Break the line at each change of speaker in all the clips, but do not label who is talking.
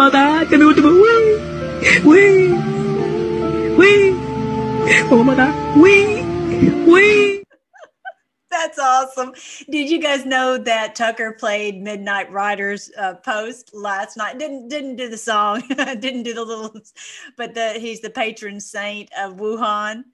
matar, que último. Ui, ui, ui. Vou matar. Ui, ui.
That's awesome. Did you guys know that Tucker played Midnight Riders uh, post last night? Didn't didn't do the song, didn't do the little, but the he's the patron saint of Wuhan.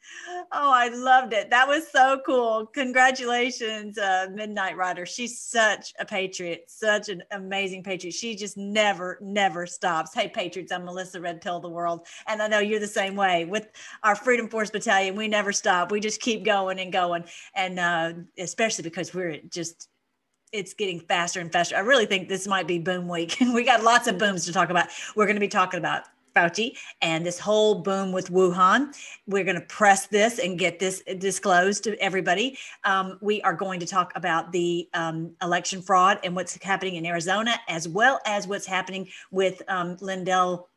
Oh, I loved it. That was so cool. Congratulations, uh, Midnight Rider. She's such a patriot, such an amazing patriot. She just never, never stops. Hey, patriots! I'm Melissa Red Pill the world, and I know you're the same way. With our Freedom Force Battalion, we never stop. We just keep going and going, and. Uh, especially because we're just it's getting faster and faster. I really think this might be boom week. we got lots of booms to talk about. We're going to be talking about Fauci and this whole boom with Wuhan. We're going to press this and get this disclosed to everybody. Um, we are going to talk about the um, election fraud and what's happening in Arizona, as well as what's happening with um, Lindell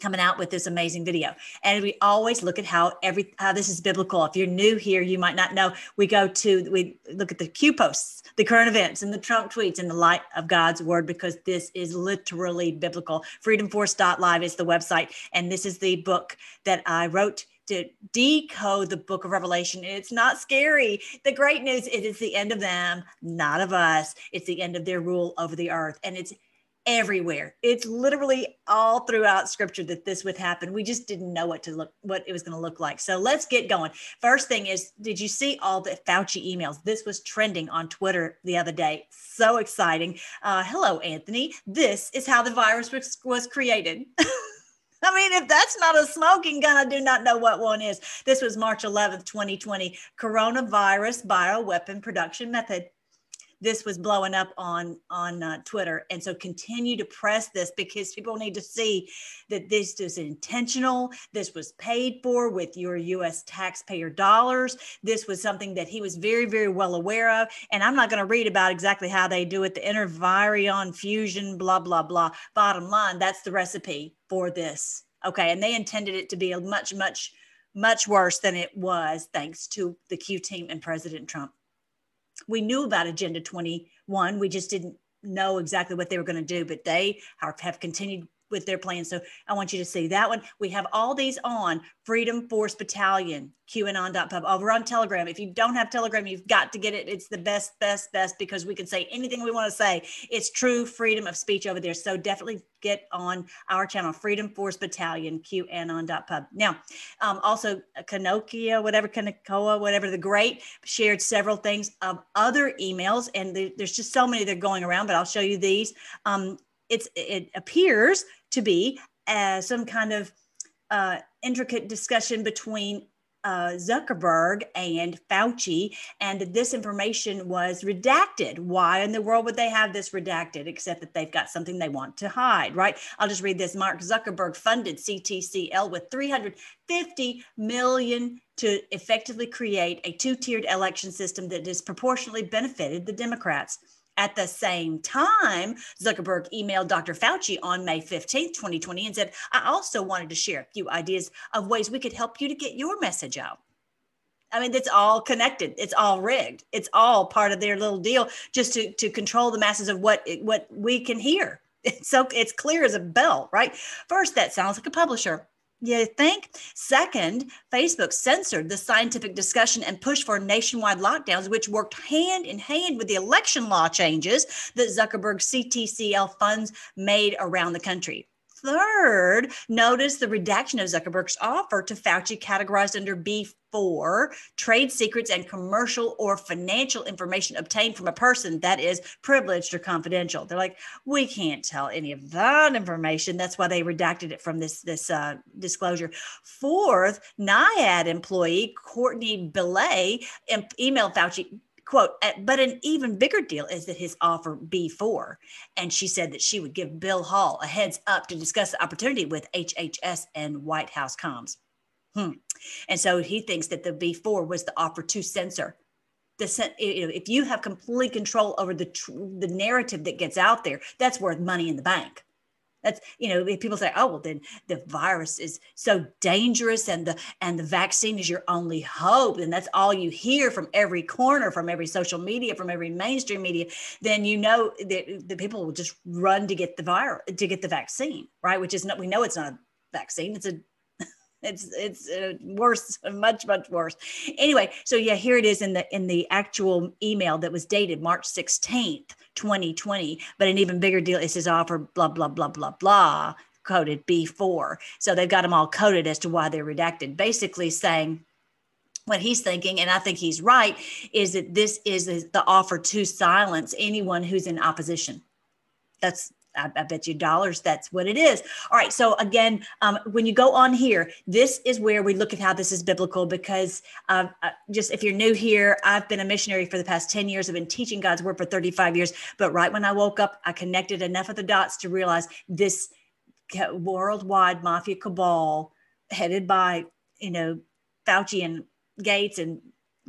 coming out with this amazing video. And we always look at how every how this is biblical. If you're new here you might not know. We go to we look at the q posts the current events and the trump tweets in the light of god's word because this is literally biblical. Freedomforce.live is the website and this is the book that i wrote to decode the book of revelation. It's not scary. The great news is it is the end of them not of us. It's the end of their rule over the earth. And it's everywhere. It's literally all throughout scripture that this would happen. We just didn't know what to look what it was going to look like. So let's get going. First thing is, did you see all the Fauci emails? This was trending on Twitter the other day. So exciting. Uh, hello, Anthony. This is how the virus was, was created. I mean, if that's not a smoking gun, I do not know what one is. This was March 11th, 2020. Coronavirus bioweapon production method this was blowing up on on uh, Twitter, and so continue to press this because people need to see that this is intentional. This was paid for with your U.S. taxpayer dollars. This was something that he was very very well aware of, and I'm not going to read about exactly how they do it, the intervirion fusion, blah blah blah. Bottom line, that's the recipe for this. Okay, and they intended it to be a much much much worse than it was thanks to the Q team and President Trump we knew about Agenda 21. We just didn't know exactly what they were going to do, but they have continued with their plan. So I want you to see that one. We have all these on Freedom Force Battalion, QAnon.pub over on Telegram. If you don't have Telegram, you've got to get it. It's the best, best, best because we can say anything we want to say. It's true freedom of speech over there. So definitely get on our channel, Freedom Force Battalion, QAnon.pub. Now, um, also Kanokia, whatever, Kanakoa, whatever, the great shared several things of other emails. And there's just so many that are going around, but I'll show you these. Um, it's it appears to be uh, some kind of uh, intricate discussion between uh, Zuckerberg and Fauci, and this information was redacted. Why in the world would they have this redacted, except that they've got something they want to hide, right? I'll just read this. Mark Zuckerberg funded CTCL with 350 million to effectively create a two-tiered election system that disproportionately benefited the Democrats. At the same time, Zuckerberg emailed Dr. Fauci on May 15th, 2020, and said, I also wanted to share a few ideas of ways we could help you to get your message out. I mean, it's all connected. It's all rigged. It's all part of their little deal just to, to control the masses of what what we can hear. It's so it's clear as a bell, right? First, that sounds like a publisher. You think? Second, Facebook censored the scientific discussion and push for nationwide lockdowns, which worked hand in hand with the election law changes that Zuckerberg CTCL funds made around the country. Third, notice the redaction of Zuckerberg's offer to Fauci categorized under B4 trade secrets and commercial or financial information obtained from a person that is privileged or confidential. They're like, we can't tell any of that information. That's why they redacted it from this, this uh, disclosure. Fourth, NIAID employee Courtney Belay emailed Fauci quote but an even bigger deal is that his offer b4 and she said that she would give bill hall a heads up to discuss the opportunity with hhs and white house comms. Hmm. and so he thinks that the b4 was the offer to censor. The you know if you have complete control over the the narrative that gets out there that's worth money in the bank That's you know, people say, "Oh, well, then the virus is so dangerous, and the and the vaccine is your only hope," and that's all you hear from every corner, from every social media, from every mainstream media. Then you know that the people will just run to get the virus to get the vaccine, right? Which is not we know it's not a vaccine; it's a it's it's uh, worse much much worse anyway so yeah here it is in the in the actual email that was dated march 16th 2020 but an even bigger deal it says offer blah blah blah blah blah coded b4 so they've got them all coded as to why they're redacted basically saying what he's thinking, and I think he's right, is that this is the offer to silence anyone who's in opposition. That's I, I, bet you dollars that's what it is. All right. So again, um, when you go on here, this is where we look at how this is biblical because uh, uh, just if you're new here, I've been a missionary for the past 10 years. I've been teaching God's word for 35 years. But right when I woke up, I connected enough of the dots to realize this worldwide mafia cabal headed by, you know, Fauci and Gates and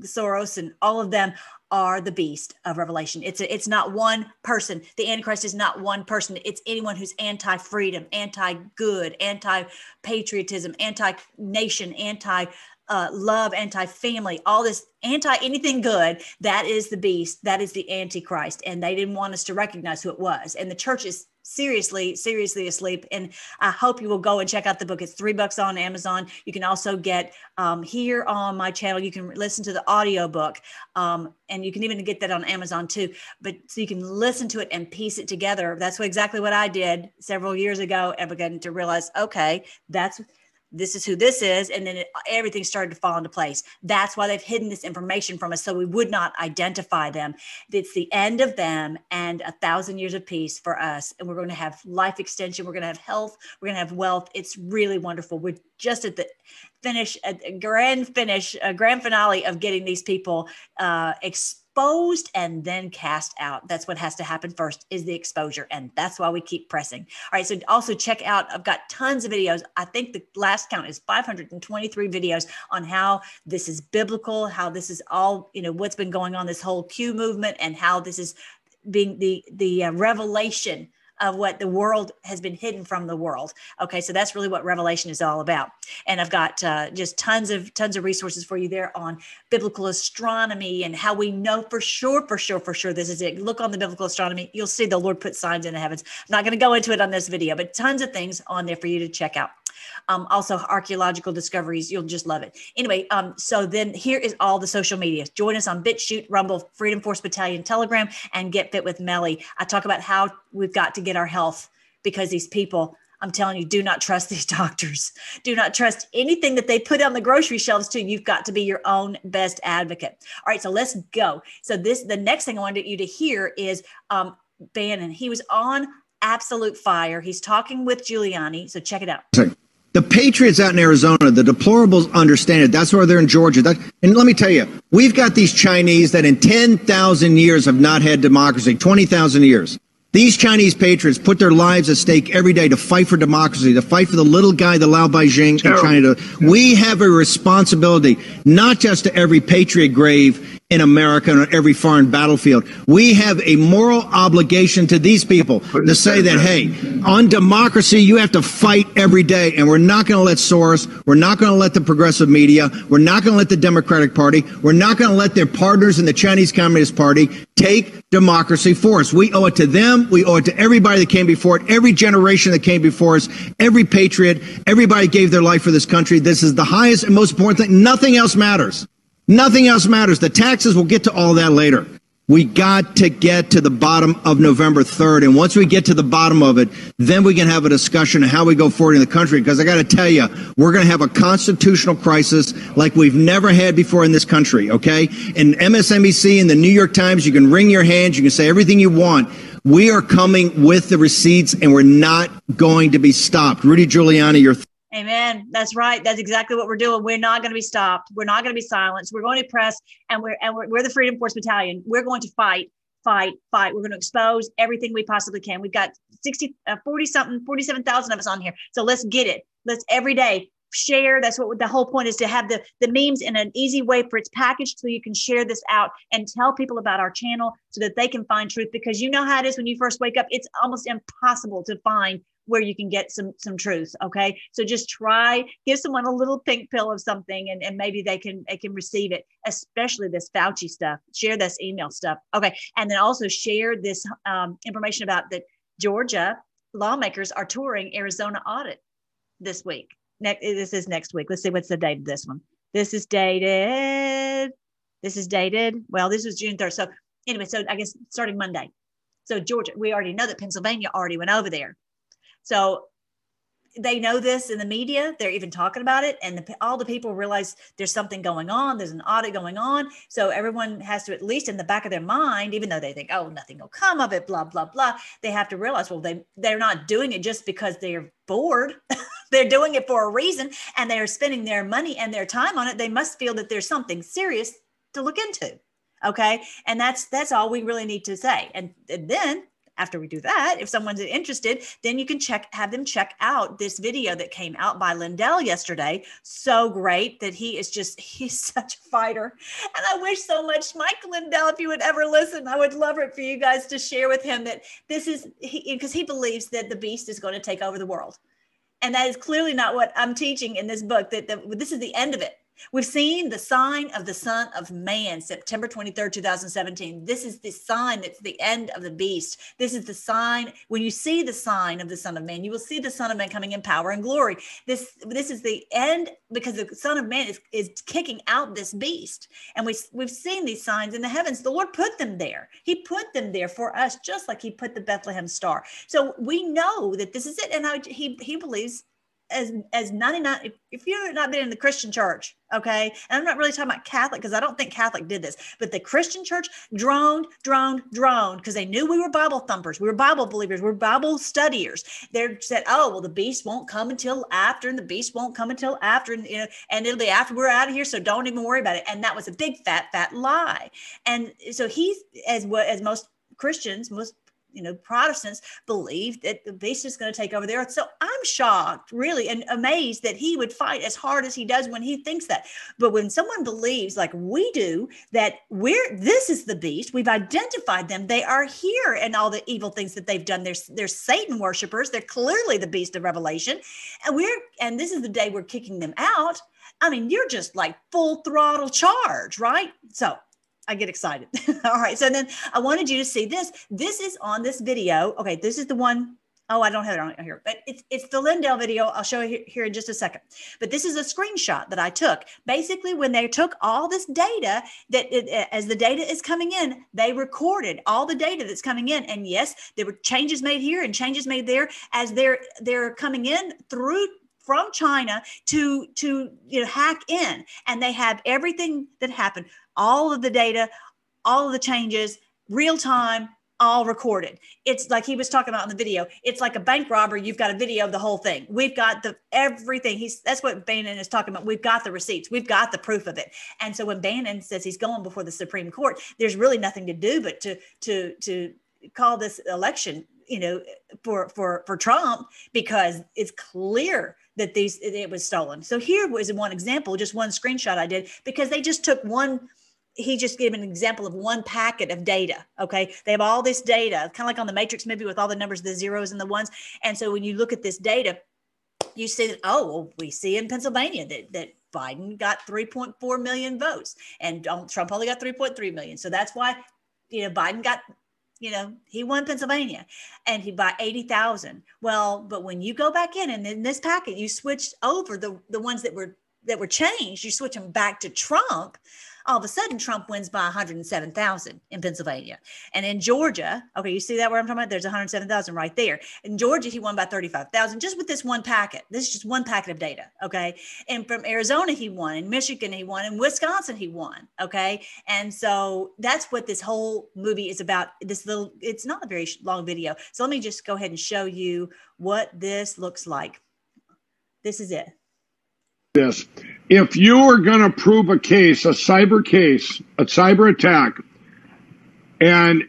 Soros and all of them are the beast of revelation it's a, it's not one person the antichrist is not one person it's anyone who's anti-freedom anti-good anti-patriotism anti-nation anti uh, love, anti family, all this anti anything good. That is the beast. That is the Antichrist. And they didn't want us to recognize who it was. And the church is seriously, seriously asleep. And I hope you will go and check out the book. It's three bucks on Amazon. You can also get um, here on my channel, you can listen to the audio book. Um, and you can even get that on Amazon too. But so you can listen to it and piece it together. That's what, exactly what I did several years ago. and began to realize, okay, that's this is who this is and then it, everything started to fall into place. That's why they've hidden this information from us so we would not identify them. It's the end of them and a thousand years of peace for us and we're going to have life extension we're going to have health we're going to have wealth. It's really wonderful. We're just at the finish a grand finish a grand finale of getting these people uh exposed and then cast out. That's what has to happen first is the exposure. And that's why we keep pressing. All right. So also check out, I've got tons of videos. I think the last count is 523 videos on how this is biblical, how this is all, you know, what's been going on, this whole Q movement and how this is being the, the uh, revelation of what the world has been hidden from the world. Okay, so that's really what Revelation is all about. And I've got uh, just tons of tons of resources for you there on biblical astronomy and how we know for sure, for sure, for sure this is it. Look on the biblical astronomy, you'll see the Lord put signs in the heavens. I'm not going to go into it on this video, but tons of things on there for you to check out. Um, also, archaeological discoveries. You'll just love it. Anyway, um, so then here is all the social media. Join us on BitChute, Rumble, Freedom Force Battalion, Telegram, and Get Fit with Melly. I talk about how we've got to get our health because these people I'm telling you, do not trust these doctors. Do not trust anything that they put on the grocery shelves too. You've got to be your own best advocate. All right, so let's go. So this the next thing I wanted you to hear is um Bannon. He was on absolute fire. He's talking with Giuliani. So check it out.
The Patriots out in Arizona, the deplorables understand it. That's why they're in Georgia. That, and let me tell you, we've got these Chinese that in 10,000 years have not had democracy, 20,000 years. These Chinese patriots put their lives at stake every day to fight for democracy, to fight for the little guy, the Lao Baixing in China. We have a responsibility, not just to every patriot grave in America and on every foreign battlefield. We have a moral obligation to these people to say that, hey, on democracy, you have to fight every day. And we're not going to let Soros, we're not going to let the progressive media, we're not going to let the Democratic Party, we're not going to let their partners in the Chinese Communist Party take democracy for us. We owe it to them. We owe it to everybody that came before it, every generation that came before us, every patriot, everybody gave their life for this country. This is the highest and most important thing. Nothing else matters. Nothing else matters. The taxes, we'll get to all that later. We got to get to the bottom of November 3rd. And once we get to the bottom of it, then we can have a discussion of how we go forward in the country. Because I got to tell you, we're going to have a constitutional crisis like we've never had before in this country. Okay. In MSNBC and the New York Times, you can wring your hands. You can say everything you want. We are coming with the receipts and we're not going to be stopped. Rudy Giuliani, your
Amen. That's right. That's exactly what we're doing. We're not going to be stopped. We're not going to be silenced. We're going to press, and we're and we're, we're the Freedom Force Battalion. We're going to fight, fight, fight. We're going to expose everything we possibly can. We've got 60, uh, 40 something, 47,000 of us on here. So let's get it. Let's every day share. That's what the whole point is to have the, the memes in an easy way for its packaged so you can share this out and tell people about our channel so that they can find truth because you know how it is when you first wake up, it's almost impossible to find where you can get some some truth okay? So just try give someone a little pink pill of something and, and maybe they can they can receive it especially this fauci stuff. Share this email stuff okay? And then also share this um, information about that georgia lawmakers are touring arizona audit this week. Next this is next week. Let's see what's the date of this one. This is dated this is dated well this was june 3rd so anyway so i guess starting monday. So georgia we already know that pennsylvania already went over there so they know this in the media. They're even talking about it, and the, all the people realize there's something going on. There's an audit going on. So everyone has to, at least in the back of their mind, even though they think, oh, nothing will come of it, blah blah blah. They have to realize, well, they they're not doing it just because they're bored. they're doing it for a reason, and they're spending their money and their time on it. They must feel that there's something serious to look into. Okay, and that's that's all we really need to say. And, and then after we do that, if someone's interested, then you can check, have them check out this video that came out by Lindell yesterday. So great that he is just, he's such a fighter. And I wish so much, Mike Lindell, if you would ever listen, I would love it for you guys to share with him that this is, because he, he believes that the beast is going to take over the world. And that is clearly not what I'm teaching in this book, that, that this is the end of it We've seen the sign of the Son of Man, September 23rd, 2017. This is the sign that's the end of the beast. This is the sign. When you see the sign of the Son of Man, you will see the Son of Man coming in power and glory. This, this is the end because the Son of Man is, is kicking out this beast. And we, we've seen these signs in the heavens. The Lord put them there. He put them there for us, just like He put the Bethlehem star. So we know that this is it. And I, he, he believes as as 99 if, if you've not been in the christian church okay and i'm not really talking about catholic because i don't think catholic did this but the christian church droned droned droned because they knew we were bible thumpers we were bible believers we are bible studiers. They said oh well the beast won't come until after and the beast won't come until after and you know and it'll be after we're out of here so don't even worry about it. And that was a big fat fat lie. And so he as what as most christians most you know, Protestants believe that the beast is going to take over the earth. So I'm shocked, really, and amazed that he would fight as hard as he does when he thinks that. But when someone believes, like we do, that we're this is the beast, we've identified them, they are here, and all the evil things that they've done. They're, they're Satan worshipers. They're clearly the beast of Revelation, and we're and this is the day we're kicking them out. I mean, you're just like full throttle charge, right? So I get excited. All right. So then I wanted you to see this. This is on this video. Okay. This is the one Oh, I don't have it on here, but it's it's the Lindell video. I'll show you here in just a second. But this is a screenshot that I took. Basically, when they took all this data that it, as the data is coming in, they recorded all the data that's coming in. And yes, there were changes made here and changes made there as they're they're coming in through from China to to you know hack in, and they have everything that happened, all of the data, all of the changes, real time, all recorded. It's like he was talking about in the video. It's like a bank robber. You've got a video of the whole thing. We've got the everything. He's that's what Bannon is talking about. We've got the receipts. We've got the proof of it. And so when Bannon says he's going before the Supreme Court, there's really nothing to do but to to to call this election, you know, for for for Trump because it's clear that these it was stolen. So here was one example, just one screenshot I did because they just took one he just gave an example of one packet of data. Okay. They have all this data, kind of like on the Matrix movie with all the numbers, the zeros and the ones. And so when you look at this data, you see that, oh, well, we see in Pennsylvania that, that Biden got 3.4 million votes and Trump only got 3.3 million. So that's why, you know, Biden got you know, he won Pennsylvania and he bought 80,000. Well, but when you go back in and in this packet, you switched over the, the ones that were that were changed, you switch them back to Trump all of a sudden Trump wins by 107,000 in Pennsylvania. And in Georgia, okay, you see that where I'm talking about? There's 107,000 right there. In Georgia, he won by 35,000 just with this one packet. This is just one packet of data, okay? And from Arizona, he won. In Michigan, he won. In Wisconsin, he won, okay? And so that's what this whole movie is about. This little, it's not a very long video. So let me just go ahead and show you what this looks like. This is it
this. If you are going to prove a case, a cyber case, a cyber attack, and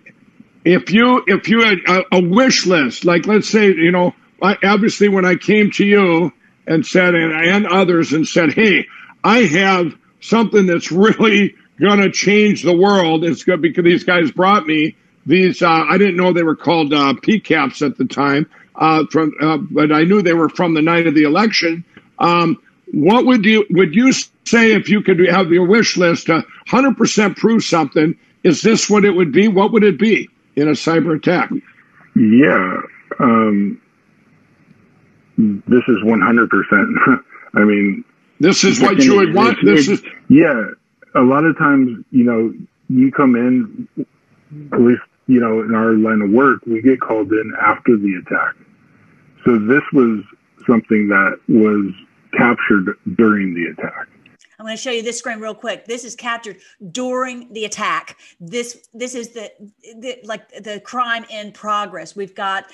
if you if you had a, a wish list, like let's say, you know, I, obviously when I came to you and said, and, and others, and said, hey, I have something that's really going to change the world. It's good because these guys brought me these. Uh, I didn't know they were called uh, PCAPs at the time, uh, from, uh, but I knew they were from the night of the election. Um, what would you would you say if you could have your wish list to 100% prove something? Is this what it would be? What would it be in a cyber attack?
Yeah, um, this is 100%. I mean,
this is what you would want. This is
yeah. A lot of times, you know, you come in, at least you know, in our line of work, we get called in after the attack. So this was something that was captured during the attack.
I'm going to show you this screen real quick. This is captured during the attack. This this is the, the like the crime in progress. We've got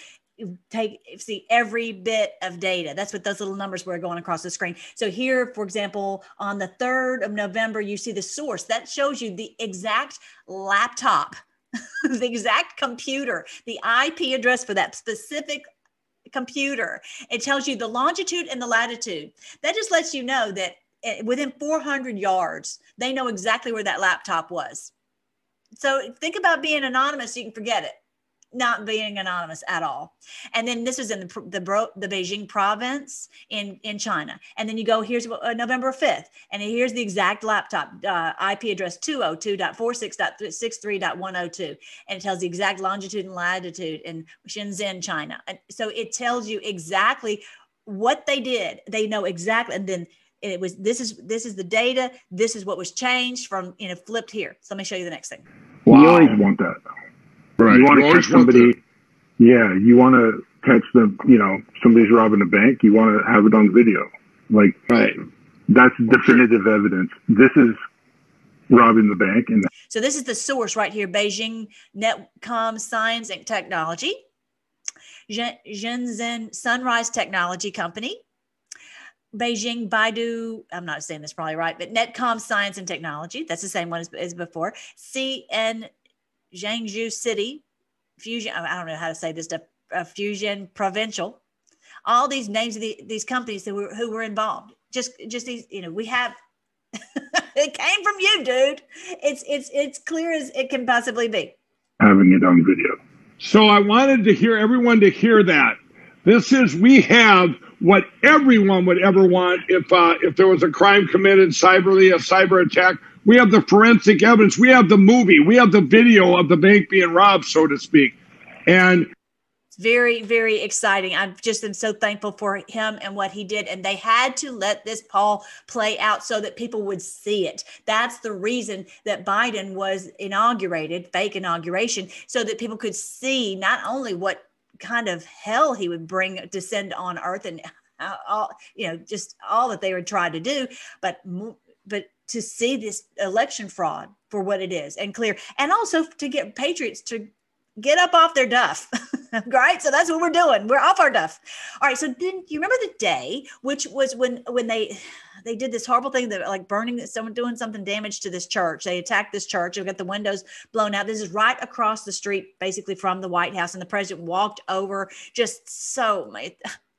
take see every bit of data. That's what those little numbers were going across the screen. So here, for example, on the 3rd of November, you see the source. That shows you the exact laptop, the exact computer, the IP address for that specific computer. It tells you the longitude and the latitude. That just lets you know that eh, within 400 yards, they know exactly where that laptop was. So think about being anonymous, you can forget it not being anonymous at all. And then this was in the the, the Beijing province in in China. And then you go here's uh, November 5th and here's the exact laptop uh, IP address 202.46.63.102 and it tells the exact longitude and latitude in Shenzhen, China. And so it tells you exactly what they did. They know exactly and then it was this is this is the data, this is what was changed from you know flipped here. So let me show you the next thing.
Wow. You always want that. Right. You want to catch somebody. Yeah, you want to catch them. You know, somebody's robbing a bank. You want to have it on video. Like,
right.
That's definitive evidence. This is robbing the bank. And
so this is the source right here: Beijing Netcom Science and Technology, Shenzhen Sunrise Technology Company. Beijing Baidu, I'm not saying this probably right, but Netcom Science and Technology, that's the same one as, as before. CN Jiangsu City, Fusion, I don't know how to say this stuff, uh, Fusion Provincial, all these names of the, these companies that were, who were involved. Just, just these, you know, we have, it came from you, dude. It's, it's, it's clear as it can possibly be.
Having it on video.
So I wanted to hear everyone to hear that. This is, we have what everyone would ever want if uh, if there was a crime committed cyberly, a cyber attack. We have the forensic evidence. We have the movie. We have the video of the bank being robbed, so to speak. And
it's very, very exciting. I've just been so thankful for him and what he did. And they had to let this Paul play out so that people would see it. That's the reason that Biden was inaugurated, fake inauguration, so that people could see not only what kind of hell he would bring descend on earth and all you know just all that they would try to do but but to see this election fraud for what it is and clear, and also to get patriots to get up off their duff. right? So that's what we're doing. We're off our duff. All right. So then you remember the day, which was when when they they did this horrible thing that like burning someone doing something damage to this church. They attacked this church. They got the windows blown out. This is right across the street, basically from the White House. And the president walked over just so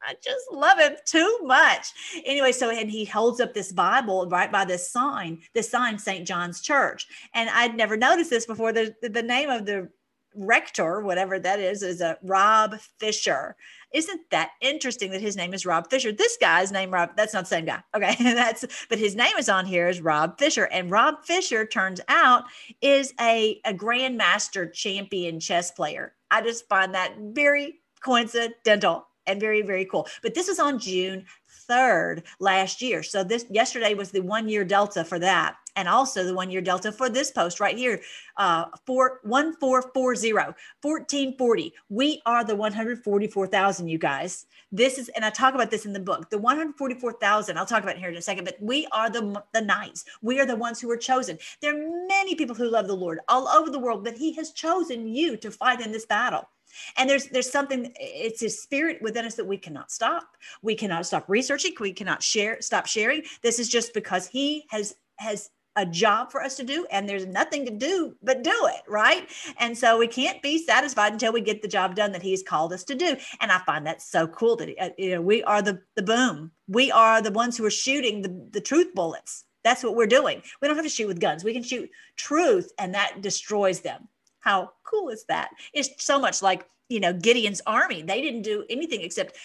I just love him too much. Anyway, so and he holds up this Bible right by this sign, this sign, St. John's Church. And I'd never noticed this before. The, the name of the rector, whatever that is, is a Rob Fisher. Isn't that interesting that his name is Rob Fisher? This guy's name Rob, that's not the same guy. Okay. that's but his name is on here is Rob Fisher. And Rob Fisher turns out is a, a grandmaster champion chess player. I just find that very coincidental and very, very cool. But this is on June 3rd last year. So this yesterday was the one year delta for that. And also the one year delta for this post right here, uh, four, 1440, 1440. We are the 144,000, you guys. This is, and I talk about this in the book, the 144,000. I'll talk about it here in a second, but we are the, the knights. We are the ones who are chosen. There are many people who love the Lord all over the world, but he has chosen you to fight in this battle and there's there's something it's a spirit within us that we cannot stop. We cannot stop researching. We cannot share stop sharing. This is just because he has has a job for us to do and there's nothing to do but do it right? And so we can't be satisfied until we get the job done that he's called us to do. And i find that so cool that uh, you know we are the the boom. We are the ones who are shooting the, the truth bullets. That's what we're doing. We don't have to shoot with guns. We can shoot truth and that destroys them how cool is that it's so much like you know gideon's army they didn't do anything except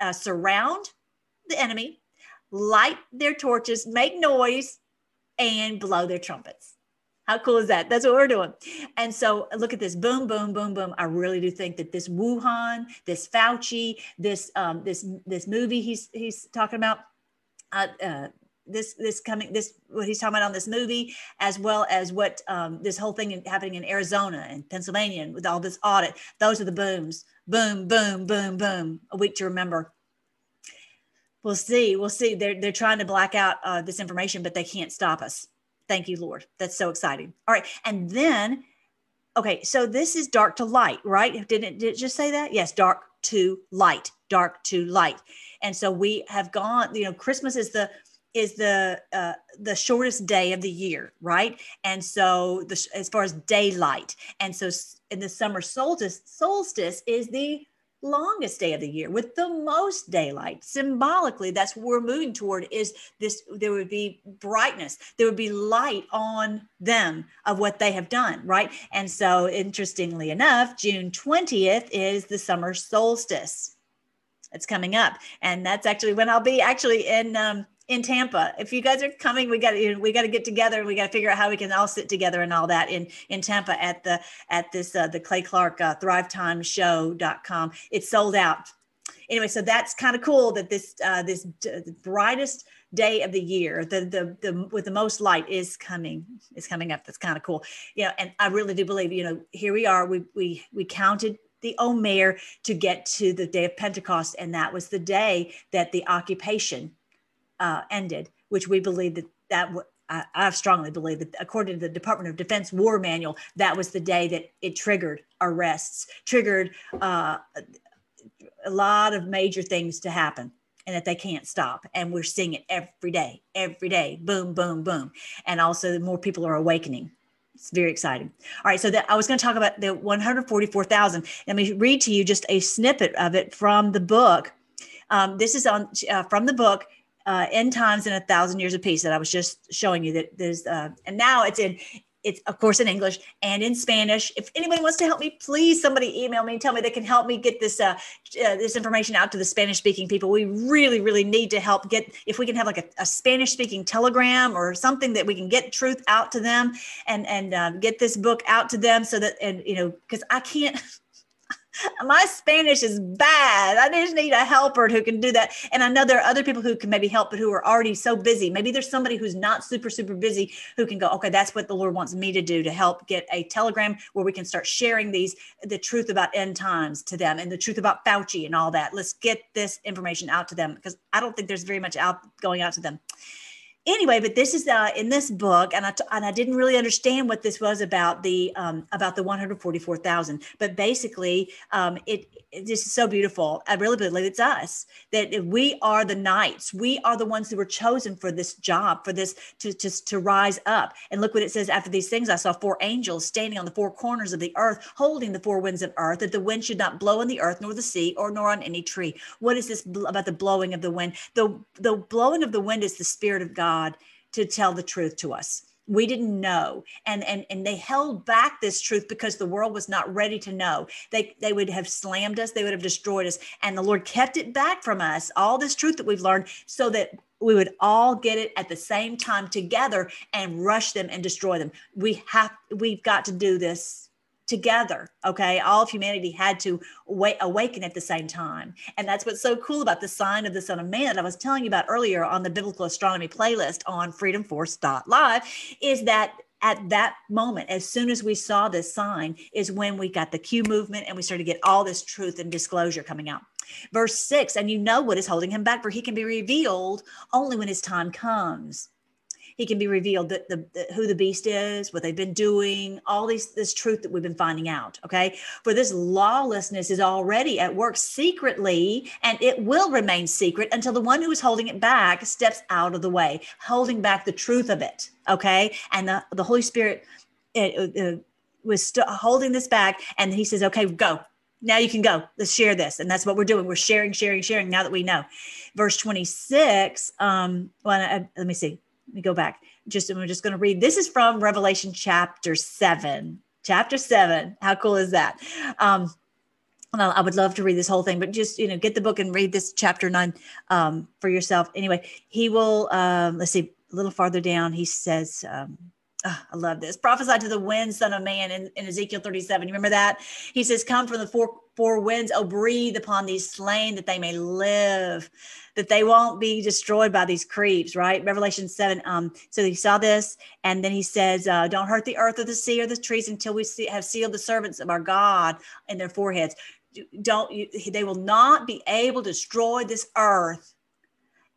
uh, surround the enemy light their torches make noise and blow their trumpets. How cool is that? That's what we're doing. And so look at this boom, boom, boom, boom. I really do think that this Wuhan, this Fauci, this um, this this movie he's he's talking about, uh, uh, this this coming this what he's talking about on this movie, as well as what um, this whole thing happening in Arizona and Pennsylvania and with all this audit. Those are the booms. Boom, boom, boom, boom. A week to remember we'll see. We'll see. They're they're trying to black out uh, this information, but they can't stop us. Thank you, Lord. That's so exciting. All right, and then, okay, so this is dark to light, right? Did it, did it just say that? Yes, dark to light, dark to light. And so we have gone. You know, Christmas is the is the uh, the shortest day of the year, right? And so the, as far as daylight, and so in the summer solstice, solstice is the longest day of the year with the most daylight. Symbolically that's what we're moving toward is this there would be brightness. There would be light on them of what they have done right? And so interestingly enough june 20th is the summer solstice. It's coming up and that's actually when i'll be actually in um, in Tampa. If you guys are coming, we got to we got to get together we got to figure out how we can all sit together and all that in in Tampa at the at this uh, the Clay Clark uh, thrivetimeshow.com. It's sold out. Anyway, so that's kind of cool that this uh, this the brightest day of the year, the, the the with the most light is coming is coming up. That's kind of cool. Know, and I really do believe, you know, here we are. We we we counted the Omer to get to the day of Pentecost, and that was the day that the occupation uh, ended, which we believe that that w- I, I strongly believe that according to the Department of Defense War Manual, that was the day that it triggered arrests, triggered uh, a lot of major things to happen and that they can't stop. And we're seeing it every day, every day, boom, boom, boom. And also, more people are awakening. It's very exciting. All right, so that I was going to talk about the 144,000. Let me read to you just a snippet of it from the book. Um, this is on uh, from the book uh, end times in a thousand years of peace that I was just showing you that there's uh, and now it's in it's of course in English and in Spanish. If anybody wants to help me, please somebody email me and tell me they can help me get this uh, uh, this information out to the Spanish speaking people. We really really need to help get if we can have like a, a Spanish speaking telegram or something that we can get truth out to them and and uh, get this book out to them so that and you know because I can't. my Spanish is bad. I just need a helper who can do that. And I know there are other people who can maybe help, but who are already so busy. Maybe there's somebody who's not super, super busy who can go, okay, that's what the Lord wants me to do to help get a telegram where we can start sharing these, the truth about end times to them and the truth about Fauci and all that. Let's get this information out to them because I don't think there's very much out going out to them anyway, but this is uh, in this book, and I t- and I didn't really understand what this was about the um, about the one hundred forty four thousand. But basically, um, it, it this is so beautiful. I really believe it's us that we are the knights. We are the ones who were chosen for this job, for this to just to rise up. And look what it says after these things. I saw four angels standing on the four corners of the earth, holding the four winds of earth, that the wind should not blow on the earth, nor the sea, or nor on any tree. What is this bl- about the blowing of the wind? The the blowing of the wind is the spirit of God God to tell the truth to us. We didn't know. And, and, and they held back this truth because the world was not ready to know. They, they would have slammed us, they would have destroyed us. And the Lord kept it back from us, all this truth that we've learned, so that we would all get it at the same time together and rush them and destroy them. We have, we've got to do this together okay? All of humanity had to awaken at the same time. And that's what's so cool about the sign of the son of man that i was telling you about earlier on the biblical astronomy playlist on freedomforce.live is that at that moment as soon as we saw this sign is when we got the q movement and we started to get all this truth and disclosure coming out. Verse 6 and you know what is holding him back for he can be revealed only when his time comes he can be revealed that the, the, who the beast is what they've been doing all these this truth that we've been finding out okay? For this lawlessness is already at work secretly and it will remain secret until the one who is holding it back steps out of the way holding back the truth of it okay? And the, the holy spirit it, uh, was st- holding this back and he says okay go. Now you can go. Let's share this. And that's what we're doing. We're sharing sharing sharing now that we know. Verse 26 um well I, let me see me go back. Just I'm just going to read. This is from Revelation chapter seven. Chapter seven. How cool is that? Um, I would love to read this whole thing, but just you know, get the book and read this chapter nine um, for yourself. Anyway, he will. Um, let's see, a little farther down, he says. Um, oh, I love this. Prophesy to the wind, son of man, in, in Ezekiel 37. You remember that? He says, Come from the four four winds, oh, breathe upon these slain that they may live that they won't be destroyed by these creeps, right? Revelation 7. Um, so he saw this, and then he says, uh, Don't hurt the earth or the sea or the trees until we see, have sealed the servants of our God in their foreheads. Don't you, they will not be able to destroy this earth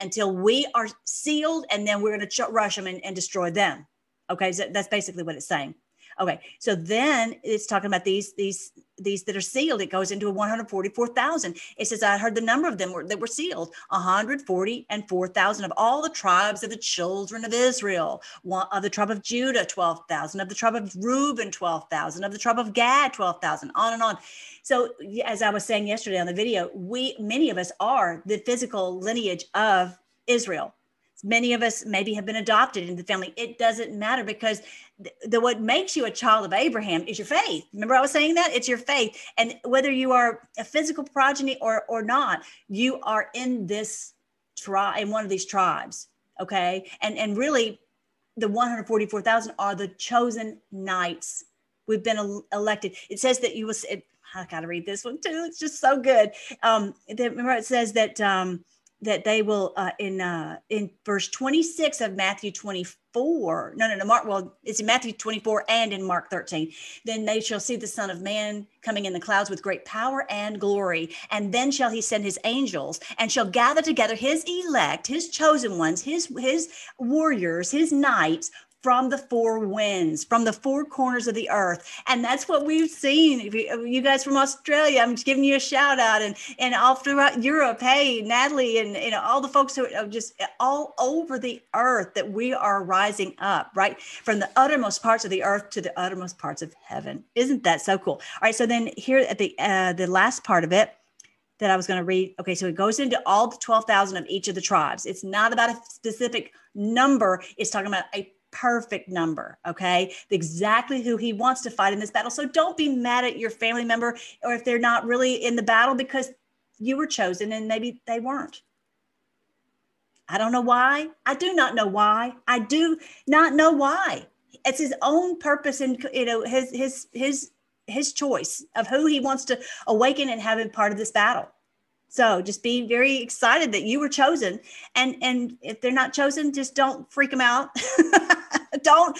until we are sealed, and then we're going to ch- rush them and, and destroy them. Okay, so that's basically what it's saying. Okay, so then it's talking about these these these that are sealed. It goes into a 144,000. It says I heard the number of them were, that were sealed, 140 and 4,000 of all the tribes of the children of Israel. One of the tribe of Judah, 12,000 of the tribe of Reuben, 12,000 of the tribe of Gad, 12,000. On and on. So as I was saying yesterday on the video, we many of us are the physical lineage of Israel many of us maybe have been adopted into the family. It doesn't matter because the, the, what makes you a child of abraham is your faith. Remember i was saying that? It's your faith. And whether you are a physical progeny or or not you are in this tribe in one of these tribes okay? And and really the 144000 are the chosen knights. We've been elected. It says that you will it, i gotta read this one too. It's just so good. Um remember it says that um that they will uh, in uh, in verse 26 of Matthew 24 no no no Mark well it's in Matthew 24 and in Mark 13 then they shall see the son of man coming in the clouds with great power and glory and then shall he send his angels and shall gather together his elect his chosen ones his his warriors his knights from the four winds, from the four corners of the earth. And that's what we've seen. You, you, guys from Australia, I'm just giving you a shout out and, and all throughout Europe. Hey, Natalie, and know, all the folks who are just all over the earth that we are rising up, right? From the uttermost parts of the earth to the uttermost parts of heaven. Isn't that so cool? All right. So then here at the uh, the last part of it, that I was going to read. Okay, so it goes into all the 12,000 of each of the tribes. It's not about a specific number, it's talking about a perfect number, okay? Exactly who he wants to fight in this battle. So don't be mad at your family member or if they're not really in the battle because you were chosen and maybe they weren't. I don't know why. I do not know why. I do not know why. It's his own purpose and you know his his his his choice of who he wants to awaken and have in part of this battle. So just be very excited that you were chosen. And and if they're not chosen, just don't freak them out. don't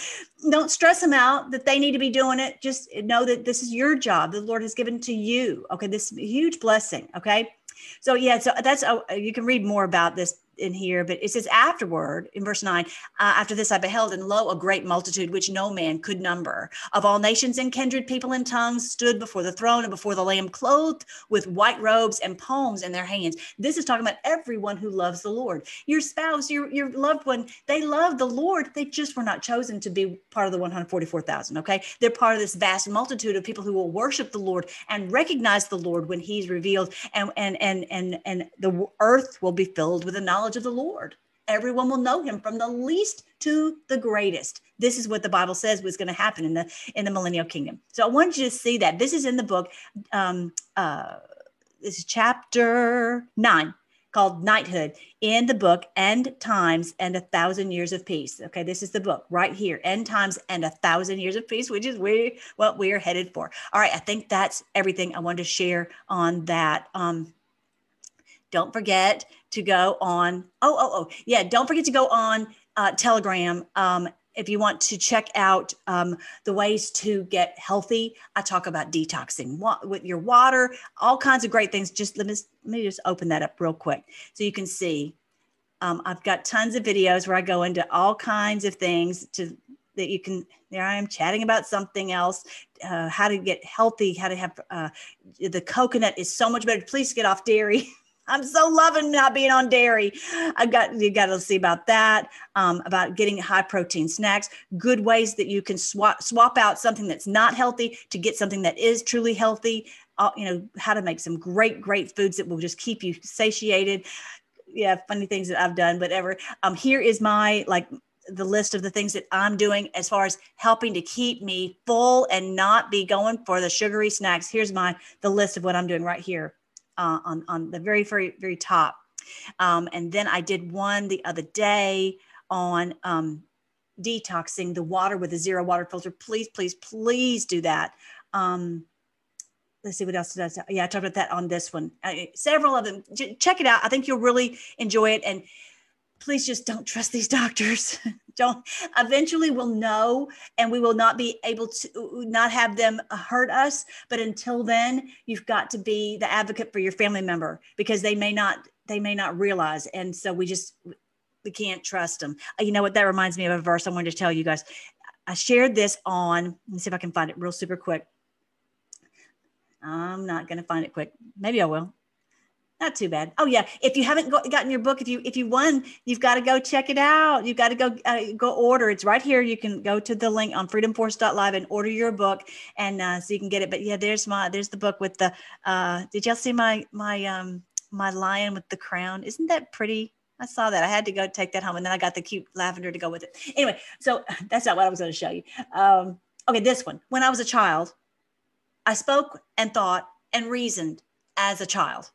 don't stress them out that they need to be doing it. Just know that this is your job. The Lord has given to you. Okay, this huge blessing. Okay. So yeah, so that's uh, you can read more about this in here, but it says afterward in verse 9, uh, after this I beheld, and lo, a great multitude which no man could number of all nations and kindred people and tongues stood before the throne and before the Lamb, clothed with white robes and palms in their hands. This is talking about everyone who loves the Lord. Your spouse, your, your loved one, they love the Lord. They just were not chosen to be part of the 144,000. Okay. They're part of this vast multitude of people who will worship the Lord and recognize the Lord when he's revealed and, and, and, and, and the earth will be filled with the knowledge knowledge of the Lord. Everyone will know him from the least to the greatest. This is what the Bible says was going to happen in the in the millennial kingdom. So I want you to see that this is in the book. Um, uh, this is chapter nine called Knighthood in the book End Times and a Thousand Years of Peace. Okay, this is the book right here, End Times and a Thousand Years of Peace, which is we what we are headed for. All right, I think that's everything I wanted to share on that. Um, don't forget to go on. Oh, oh, oh, yeah. Don't forget to go on uh, Telegram. Um, if you want to check out um, the ways to get healthy, I talk about detoxing wa- with your water, all kinds of great things. Just let me, let me just open that up real quick so you can see. Um, I've got tons of videos where I go into all kinds of things to that you can. There I am chatting about something else, uh, how to get healthy, how to have uh, the coconut is so much better. Please get off dairy. I'm so loving not being on dairy. I've got you got to see about that, um, about getting high protein snacks, good ways that you can swap swap out something that's not healthy to get something that is truly healthy. Uh, you know how to make some great great foods that will just keep you satiated. Yeah, funny things that I've done, whatever. Um, here is my like the list of the things that I'm doing as far as helping to keep me full and not be going for the sugary snacks. Here's my the list of what I'm doing right here uh, on, on the very, very, very top. Um, and then I did one the other day on um, detoxing the water with a zero water filter. Please, please, please do that. Um, let's see what else did I say? Yeah, I talked about that on this one. Uh, several of them. check it out. I think you'll really enjoy it. And please just don't trust these doctors. don't eventually we'll know and we will not be able to not have them hurt us. But until then, you've got to be the advocate for your family member because they may not they may not realize. And so we just we can't trust them. Uh, you know what? That reminds me of a verse I wanted to tell you guys. I shared this on, let me see if I can find it real super quick. I'm not going to find it quick. Maybe I will not too bad. Oh yeah, if you haven't got, gotten your book, if you if you won, you've got to go check it out. You've got to go uh, go order. It's right here. You can go to the link on freedomforce.live and order your book, and uh, so you can get it. But yeah, there's my there's the book with the. Uh, did y'all see my my um my lion with the crown? Isn't that pretty? I saw that. I had to go take that home, and then I got the cute lavender to go with it. Anyway, so that's not what I was going to show you. Um, okay, this one. When I was a child, I spoke and thought and reasoned as a child.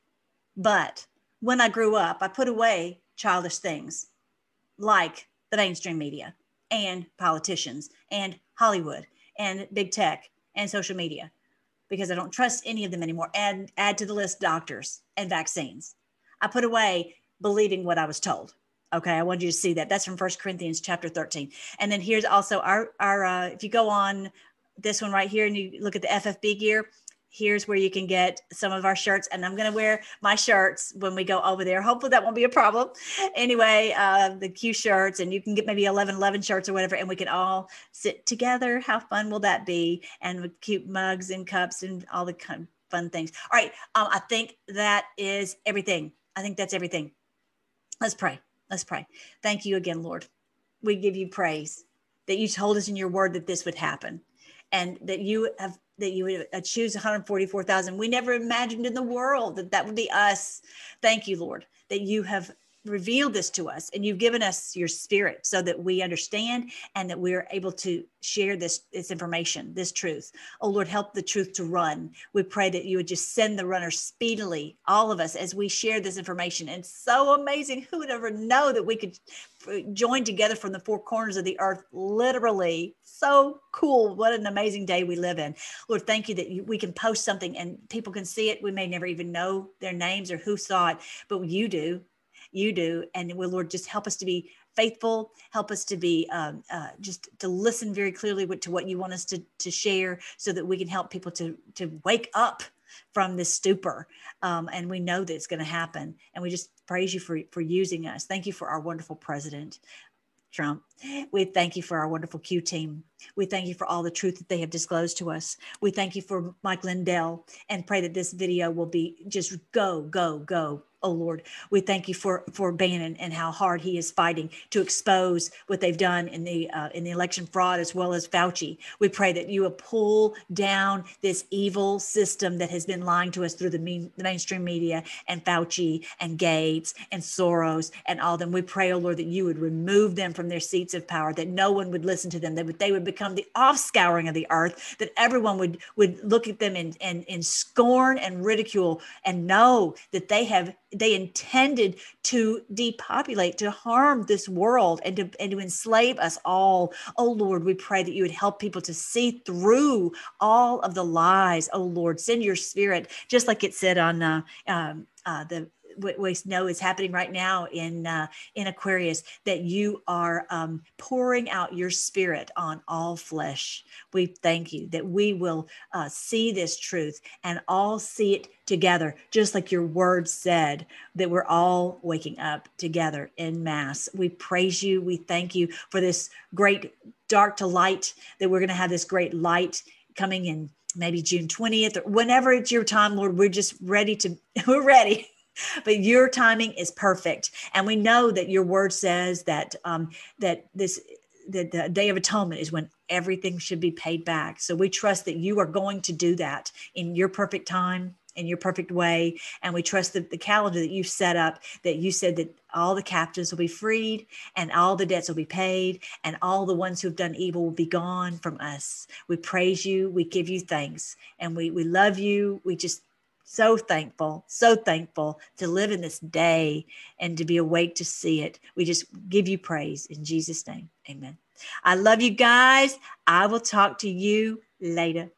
But when I grew up, I put away childish things like the mainstream media and politicians and Hollywood and big tech and social media because I don't trust any of them anymore. And add to the list doctors and vaccines. I put away believing what I was told. Okay, I wanted you to see that. That's from First Corinthians chapter 13. And then here's also our our uh, if you go on this one right here and you look at the FFB gear, here's where you can get some of our shirts and i'm going to wear my shirts when we go over there. Hopefully that won't be a problem. Anyway uh, the q shirts and you can get maybe 11 11 shirts or whatever and we can all sit together. How fun will that be? And with cute mugs and cups and all the kind of fun things. All right um, i think that is everything. I think that's everything. Let's pray. Let's pray. Thank you again lord. We give you praise that you told us in your word that this would happen and that you have that you would uh, choose 144,000. We never imagined in the world that that would be us. Thank you, Lord, that you have revealed this to us and you've given us your spirit so that we understand and that we are able to share this this information this truth. Oh lord help the truth to run. We pray that you would just send the runner speedily all of us as we share this information. And so amazing. Who would ever know that we could uh, join together from the four corners of the earth? Literally. So cool. What an amazing day we live in. Lord thank you that you, we can post something and people can see it. We may never even know their names or who saw it but you do you do. And will Lord just help us to be faithful, help us to be um, uh, just to listen very clearly to what you want us to, to share so that we can help people to, to wake up from this stupor. Um, and we know that it's going to happen. And we just praise you for, for using us. Thank you for our wonderful president. Trump. We thank you for our wonderful Q team. We thank you for all the truth that they have disclosed to us. We thank you for Mike Lindell and pray that this video will be just go, go, go oh Lord, we thank you for for Bannon and how hard he is fighting to expose what they've done in the uh, in the election fraud as well as Fauci. We pray that you will pull down this evil system that has been lying to us through the, main, the mainstream media and Fauci and Gates and Soros and all them. We pray, oh Lord, that you would remove them from their seats of power, that no one would listen to them, that they would become the offscouring of the earth, that everyone would would look at them in, in, in scorn and ridicule and know that they have they intended to depopulate, to harm this world and to, and to enslave us all. Oh Lord, we pray that you would help people to see through all of the lies. Oh Lord, send your spirit, just like it said on uh, um, uh, the what we know is happening right now in uh, in Aquarius that you are um, pouring out your spirit on all flesh. We thank you that we will uh, see this truth and all see it together, just like your word said that we're all waking up together in mass. We praise you. We thank you for this great dark to light that we're going to have this great light coming in maybe June 20th or whenever it's your time, Lord, we're just ready to, we're ready. But your timing is perfect. And we know that your word says that, um, that this, that the day of atonement is when everything should be paid back. So we trust that you are going to do that in your perfect time in your perfect way. And we trust that the calendar that you've set up, that you said that all the captives will be freed and all the debts will be paid and all the ones who have done evil will be gone from us. We praise you. We give you thanks and we, we love you. We just so thankful, so thankful to live in this day and to be awake to see it. We just give you praise in Jesus' name. Amen. I love you guys. I will talk to you later.